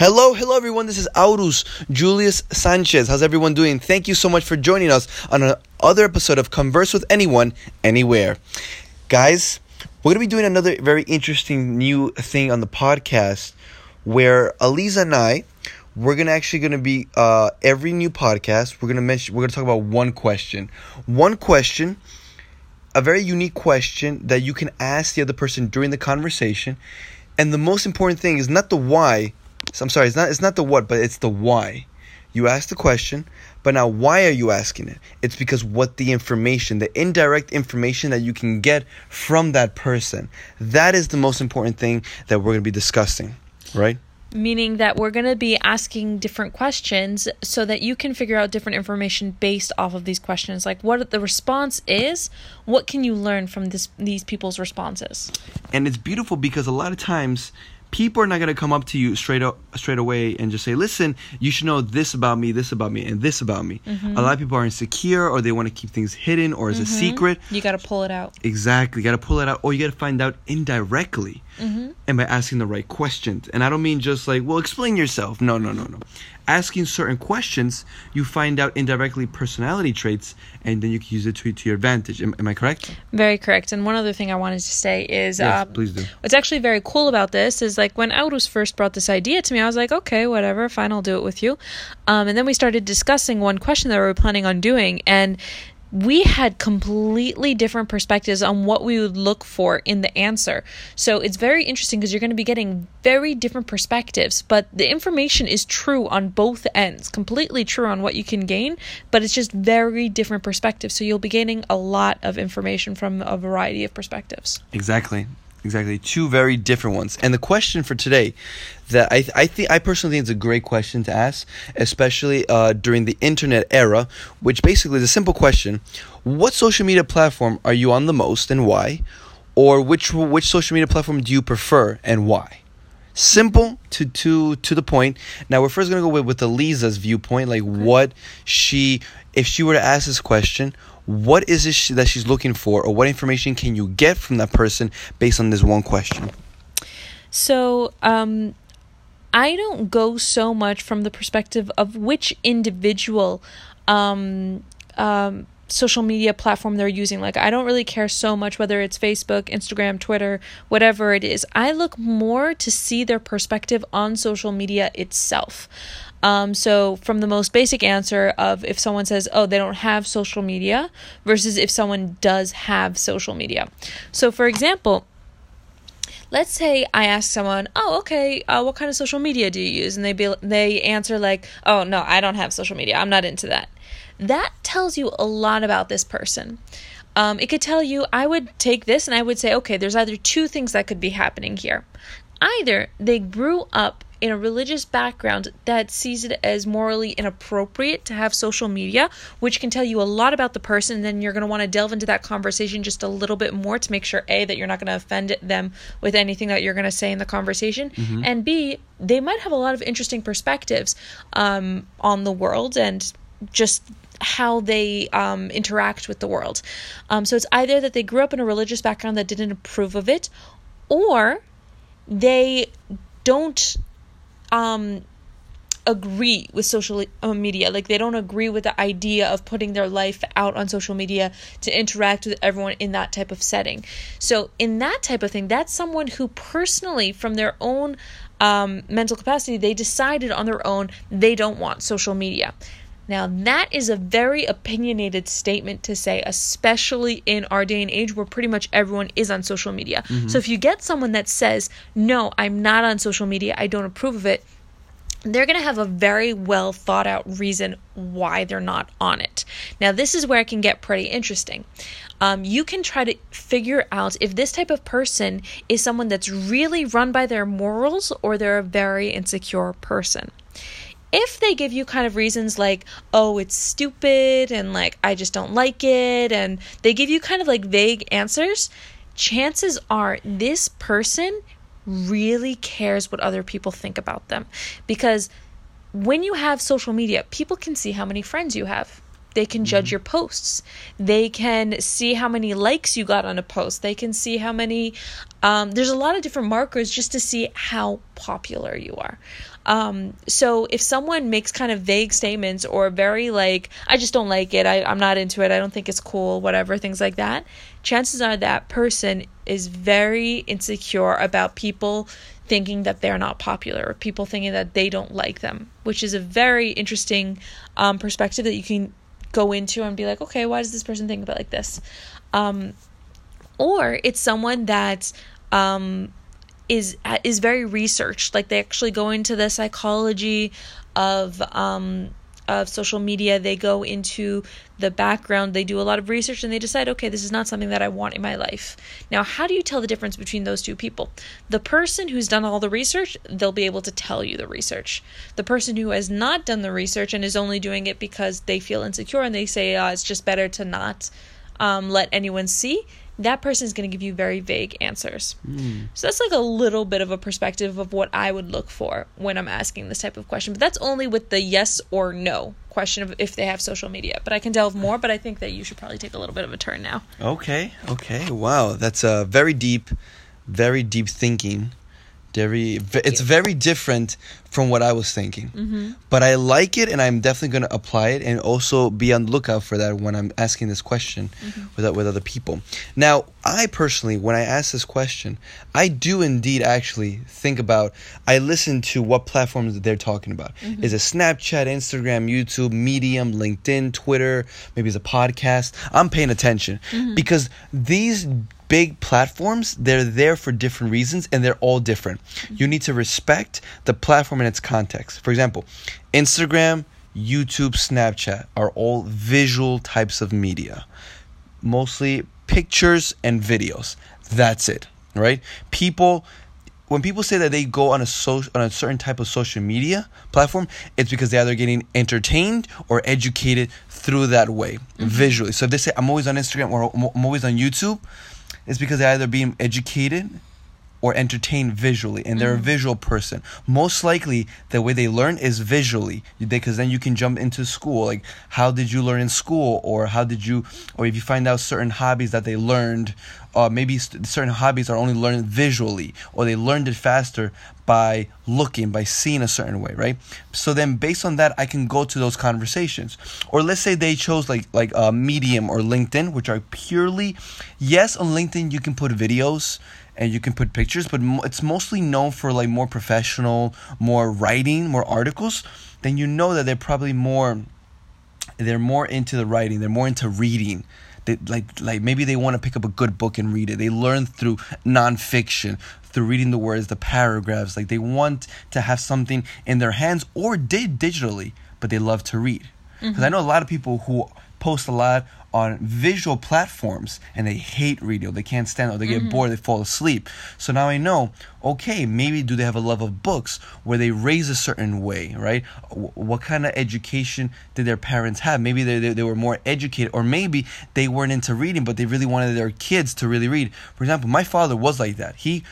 Hello, hello everyone. This is Aurus Julius Sanchez. How's everyone doing? Thank you so much for joining us on another episode of Converse with Anyone, Anywhere. Guys, we're going to be doing another very interesting new thing on the podcast where Aliza and I we're gonna actually gonna be uh, every new podcast we're gonna mention we're gonna talk about one question one question a very unique question that you can ask the other person during the conversation and the most important thing is not the why so I'm sorry, it's not it's not the what, but it's the why. You ask the question, but now why are you asking it? It's because what the information, the indirect information that you can get from that person. That is the most important thing that we're going to be discussing, right? meaning that we're going to be asking different questions so that you can figure out different information based off of these questions like what the response is what can you learn from this these people's responses and it's beautiful because a lot of times people are not going to come up to you straight up straight away and just say listen you should know this about me this about me and this about me. Mm-hmm. a lot of people are insecure or they want to keep things hidden or as mm-hmm. a secret. You got to pull it out. Exactly you got to pull it out or you got to find out indirectly. Mm-hmm. and by asking the right questions? And i don't mean just like well explain yourself. No no no no asking certain questions, you find out indirectly personality traits, and then you can use it to, to your advantage. Am, am I correct? Very correct. And one other thing I wanted to say is, yes, um, please do. What's actually very cool about this is like when Aurus first brought this idea to me, I was like, okay, whatever, fine, I'll do it with you. Um, and then we started discussing one question that we were planning on doing, and we had completely different perspectives on what we would look for in the answer. So it's very interesting because you're going to be getting very different perspectives, but the information is true on both ends, completely true on what you can gain, but it's just very different perspectives. So you'll be gaining a lot of information from a variety of perspectives. Exactly. Exactly, two very different ones. And the question for today, that I I think I personally think it's a great question to ask, especially uh, during the internet era, which basically is a simple question: What social media platform are you on the most and why, or which which social media platform do you prefer and why? Simple to to to the point. Now we're first gonna go with with Aliza's viewpoint, like what she if she were to ask this question, what is it that she's looking for or what information can you get from that person based on this one question so um i don't go so much from the perspective of which individual um um social media platform they're using. Like, I don't really care so much whether it's Facebook, Instagram, Twitter, whatever it is. I look more to see their perspective on social media itself. Um, so, from the most basic answer of if someone says, oh, they don't have social media, versus if someone does have social media. So, for example, let's say I ask someone, "Oh, okay, uh, what kind of social media do you use?" and they be they answer like, "Oh, no, I don't have social media. I'm not into that." That tells you a lot about this person. Um, it could tell you, I would take this and I would say, okay, there's either two things that could be happening here. Either they grew up in a religious background that sees it as morally inappropriate to have social media, which can tell you a lot about the person. And then you're going to want to delve into that conversation just a little bit more to make sure A, that you're not going to offend them with anything that you're going to say in the conversation, mm-hmm. and B, they might have a lot of interesting perspectives um, on the world and just how they um, interact with the world. Um, so it's either that they grew up in a religious background that didn't approve of it, or they don't um, agree with social uh, media. Like they don't agree with the idea of putting their life out on social media to interact with everyone in that type of setting. So in that type of thing, that's someone who personally, from their own um, mental capacity, they decided on their own they don't want social media. Now, that is a very opinionated statement to say, especially in our day and age where pretty much everyone is on social media. Mm-hmm. So, if you get someone that says, No, I'm not on social media, I don't approve of it, they're going to have a very well thought out reason why they're not on it. Now, this is where it can get pretty interesting. Um, you can try to figure out if this type of person is someone that's really run by their morals or they're a very insecure person if they give you kind of reasons like, oh, it's stupid and like, I just don't like it, and they give you kind of like vague answers, chances are this person really cares what other people think about them. Because when you have social media, people can see how many friends you have. they can judge your posts they can see how many likes you got on a post they can see how many um, there's a lot of different markers just to see how popular you are um, so if someone makes kind of vague statements or very like i just don't like it I, i'm not into it i don't think it's cool whatever things like that chances are that person is very insecure about people thinking that they're not popular or people thinking that they don't like them, which is a very interesting um, perspective that you can go into and be like, okay, why does this person think about like this? Um, or it's someone that um, is is very researched, like they actually go into the psychology of um, of social media. They go into the background, they do a lot of research, and they decide, okay, this is not something that I want in my life. Now, how do you tell the difference between those two people? The person who's done all the research, they'll be able to tell you the research. The person who has not done the research and is only doing it because they feel insecure and they say, oh, it's just better to not um, let anyone see, that person is going to give you very vague answers. Mm. So that's like a little bit of a perspective of what I would look for when I'm asking this type of question. But that's only with the yes or no question of if they have social media. But I can delve more, but I think that you should probably take a little bit of a turn now. Okay. Okay. Wow. That's a very deep, very deep thinking very it's very different from what I was thinking. Mm-hmm. But I like it and I'm definitely going to apply it and also be on the lookout for that when I'm asking this question mm-hmm. with with other people. Now, I personally when I ask this question, I do indeed actually think about I listen to what platforms they're talking about. Mm-hmm. Is it Snapchat, Instagram, YouTube, Medium, LinkedIn, Twitter, maybe it's a podcast. I'm paying attention mm-hmm. because these big platforms, they're there for different reasons and they're all different. You need to respect the platform in its context. For example, Instagram, YouTube, Snapchat are all visual types of media, mostly pictures and videos. That's it, right? People when people say that they go on a social on a certain type of social media platform, it's because they're either getting entertained or educated through that way mm-hmm. visually. So if they say I'm always on Instagram or I'm always on YouTube, is because they're either being educated or entertain visually and they're mm. a visual person. Most likely the way they learn is visually because then you can jump into school. Like how did you learn in school? Or how did you or if you find out certain hobbies that they learned uh, maybe st- certain hobbies are only learned visually or they learned it faster by looking by seeing a certain way right? So then based on that i can go to those conversations. Or let's say they chose like like uh, medium or linkedin which are purely yes on linkedin you can put videos and you can put pictures but it's mostly known for like more professional more writing more articles then you know that they're probably more they're more into the writing they're more into reading they like like maybe they want to pick up a good book and read it. They learn through nonfiction, through reading the words, the paragraphs. Like they want to have something in their hands or did digitally, but they love to read. Because mm-hmm. I know a lot of people who post a lot on visual platforms and they hate radio. They can't stand it. They get mm-hmm. bored. They fall asleep. So now I know, okay, maybe do they have a love of books where they raise a certain way, right? What kind of education did their parents have? Maybe they, they, they were more educated or maybe they weren't into reading, but they really wanted their kids to really read. For example, my father was like that. He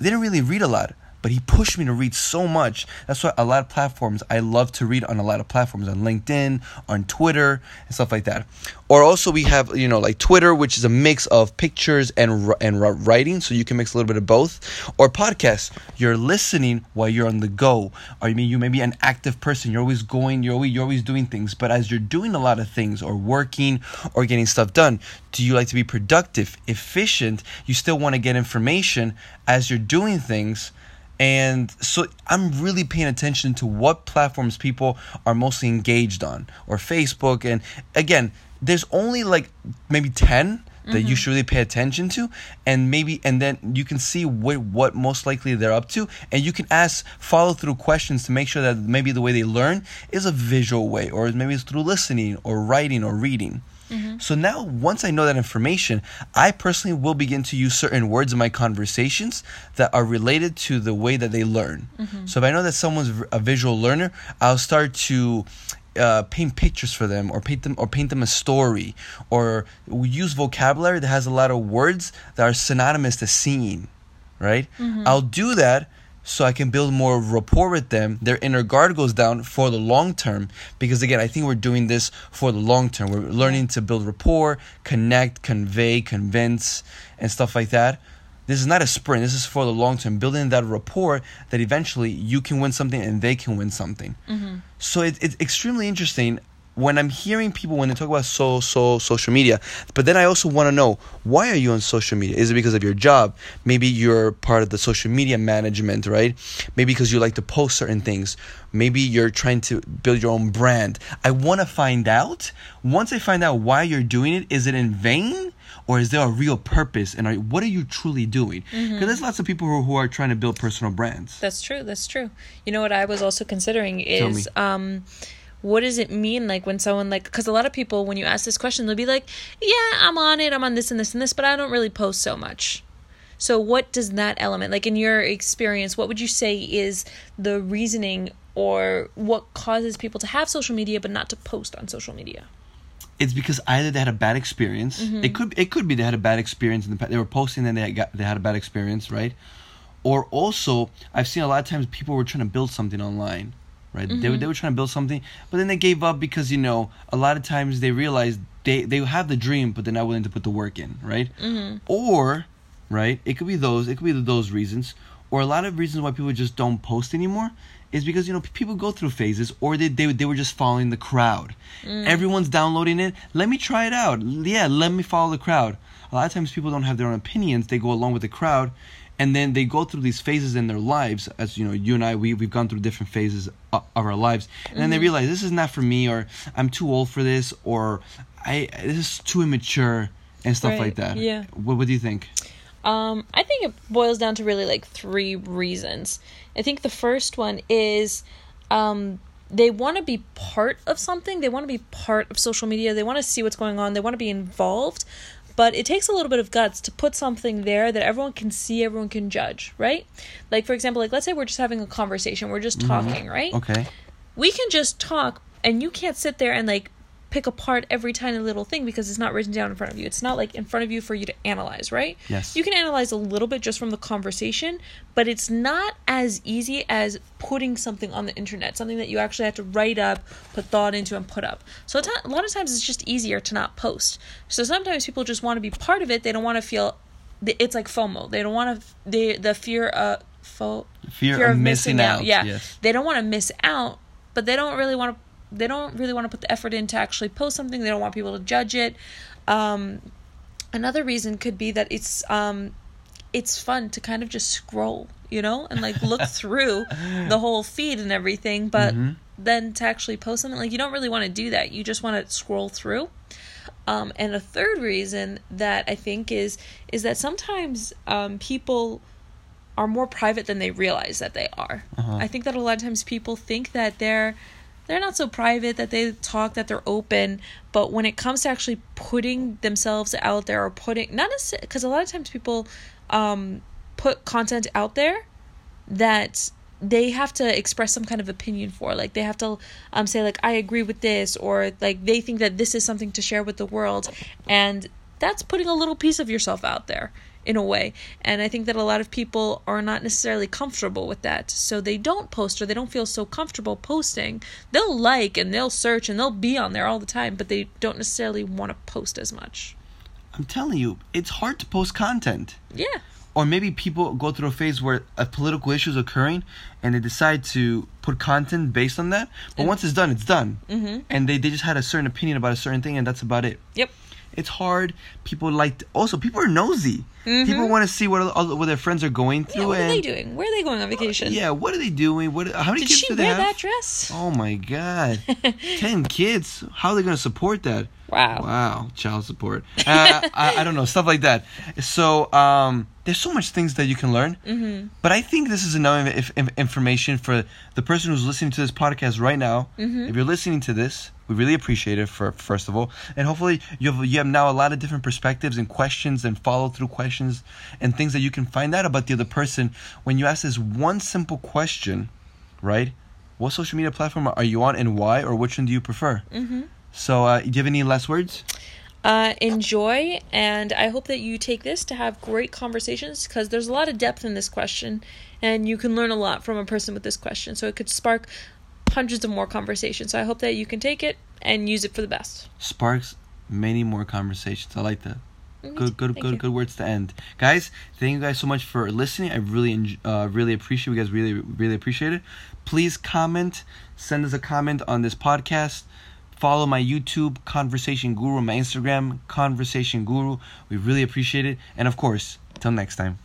didn't really read a lot but he pushed me to read so much. That's why a lot of platforms I love to read on a lot of platforms on LinkedIn, on Twitter, and stuff like that. Or also we have you know like Twitter, which is a mix of pictures and and writing, so you can mix a little bit of both. Or podcasts, you're listening while you're on the go. Or you mean you may be an active person, you're always going, you're always, you're always doing things. But as you're doing a lot of things, or working, or getting stuff done, do you like to be productive, efficient? You still want to get information as you're doing things and so I'm really paying attention to what platforms people are mostly engaged on, or Facebook. And again, there's only like maybe 10 that mm-hmm. you should really pay attention to and maybe and then you can see what what most likely they're up to and you can ask follow through questions to make sure that maybe the way they learn is a visual way or maybe it's through listening or writing or reading Mm-hmm. So now, once I know that information, I personally will begin to use certain words in my conversations that are related to the way that they learn. Mm-hmm. So if I know that someone's a visual learner, I'll start to uh, paint pictures for them or paint them or paint them a story or use vocabulary that has a lot of words that are synonymous to seeing right mm-hmm. i'll do that so I can build more rapport with them. Their inner guard goes down for the long term because again, I think we're doing this for the long term. We're learning to build rapport, connect, convey, convince, and stuff like that. This is not a sprint. This is for the long term, building that rapport that eventually you can win something and they can win something. Mm-hmm. So it, it's extremely interesting when I'm hearing people when they talk about so so social media, but then I also want to know why are you on social media? Is it because of your job? Maybe you're part of the social media management, right? Maybe because you like to post certain things. Maybe you're trying to build your own brand. I want to find out. Once I find out why you're doing it, is it in vain? Or is there a real purpose? And are, what are you truly doing? Because there's lots of people who, who are trying to build personal brands. That's true. That's true. You know what I was also considering is um what does it mean like when someone like cuz a lot of people when you ask this question they'll be like, "Yeah, I'm on it. I'm on this and this and this, but I don't really post so much." So what does that element like in your experience, what would you say is the reasoning or what causes people to have social media but not to post on social media? it's because either they had a bad experience. Mm-hmm. It could it could be they had a bad experience in the past. They were posting and they got they had a bad experience, right? Or also, I've seen a lot of times people were trying to build something online, right? They were mm-hmm. they were trying to build something, but then they gave up because you know a lot of times they realized they they have the dream, but they're not willing to put the work in, right? Mm-hmm. Or, right? It could be those. It could be those reasons, or a lot of reasons why people just don't post anymore is because you know people go through phases, or they they they were just following the crowd. Mm. Everyone's downloading it. Let me try it out. Yeah, let me follow the crowd. A lot of times people don't have their own opinions. They go along with the crowd, and then they go through these phases in their lives. As you know, you and I, we we've gone through different phases of, of our lives, and then they realize this is not for me, or I'm too old for this, or I this is too immature, and stuff Right, like that. yeah. What, what do you think? Um, I think it boils down to really like three reasons. I think the first one is um, they want to be part of something. They want to be part of social media. They want to see what's going on. They want to be involved. But it takes a little bit of guts to put something there that everyone can see, everyone can judge, right? Like, for example, like let's say we're just having a conversation, we're just mm-hmm. talking, right? Okay. we can just talk and you can't sit there and like pick apart every tiny little thing because it's not written down in front of you. It's not like in front of you for you to analyze, right? Yes. You can analyze a little bit just from the conversation, but it's not as easy as putting something on the internet, something that you actually have to write up, put thought into, and put up. So not, a lot of times it's just easier to not post. So sometimes people just want to be part of it. They don't want to feel. It's like FOMO. They don't want to. They the fear of fo- Fear, of, missing, out. Yeah, Yes. they don't want to miss out, but they don't really want to. They don't really want to put the effort in to actually post something. They don't want people to judge it. Um, another reason could be that it's um, it's fun to kind of just scroll, you know, and like look through the whole feed and everything. But Mm-hmm. then to actually post something, like you don't really want to do that. You just want to scroll through. Um, and a third reason that I think is is that sometimes um, people are more private than they realize that they are. Uh-huh. I think that a lot of times people think that they're they're not so private that they talk that they're open, but when it comes to actually putting themselves out there or putting not necessarily because a lot of times people um, put content out there that they have to express some kind of opinion for. Like they have to um say like i agree with this or like they think that this is something to share with the world. And that's putting a little piece of yourself out there in a way and i think that a lot of people are not necessarily comfortable with that so they don't post or they don't feel so comfortable posting they'll like and they'll search and they'll be on there all the time but they don't necessarily want to post as much I'm telling you, it's hard to post content. yeah Or maybe people go through a phase where a political issue is occurring and they decide to put content based on that. But once it's done, it's done. Mm-hmm. And they, they just had a certain opinion about a certain thing and that's about it. yep It's hard. People like, to, also, people are nosy. People want to see what, other, what their friends are going through. yeah what are they doing where are they going on vacation Yeah, what are they doing? What? How many did kids she do they wear have? that dress Oh my god, ten kids. How are they gonna support that? Wow. Wow, child support. Uh, I, I don't know stuff like that. So um, there's so much things that you can learn. Mm-hmm. But I think this is enough if, if, information for the person who's listening to this podcast right now. Mm-hmm. If you're listening to this, we really appreciate it for first of all, and hopefully you have you have now a lot of different perspectives and questions and follow through questions and things that you can find out about the other person when you ask this one simple question, right? What social media platform are you on and why, or which one do you prefer? Mm-hmm. So, uh, do you have any last words? Uh, enjoy and i hope that you take this to have great conversations because there's a lot of depth in this question and you can learn a lot from a person with this question. So it could spark hundreds of more conversations. So I hope that you can take it and use it for the best. Sparks many more conversations. I like that. Mhm. Good, good, Thank good, you. good words to end, guys. Thank you guys so much for listening. I really, uh, really appreciate you guys. Really, really appreciate it. Please comment, send us a comment on this podcast. Follow my YouTube Conversation Guru, my Instagram Conversation Guru. We really appreciate it, and of course, till next time.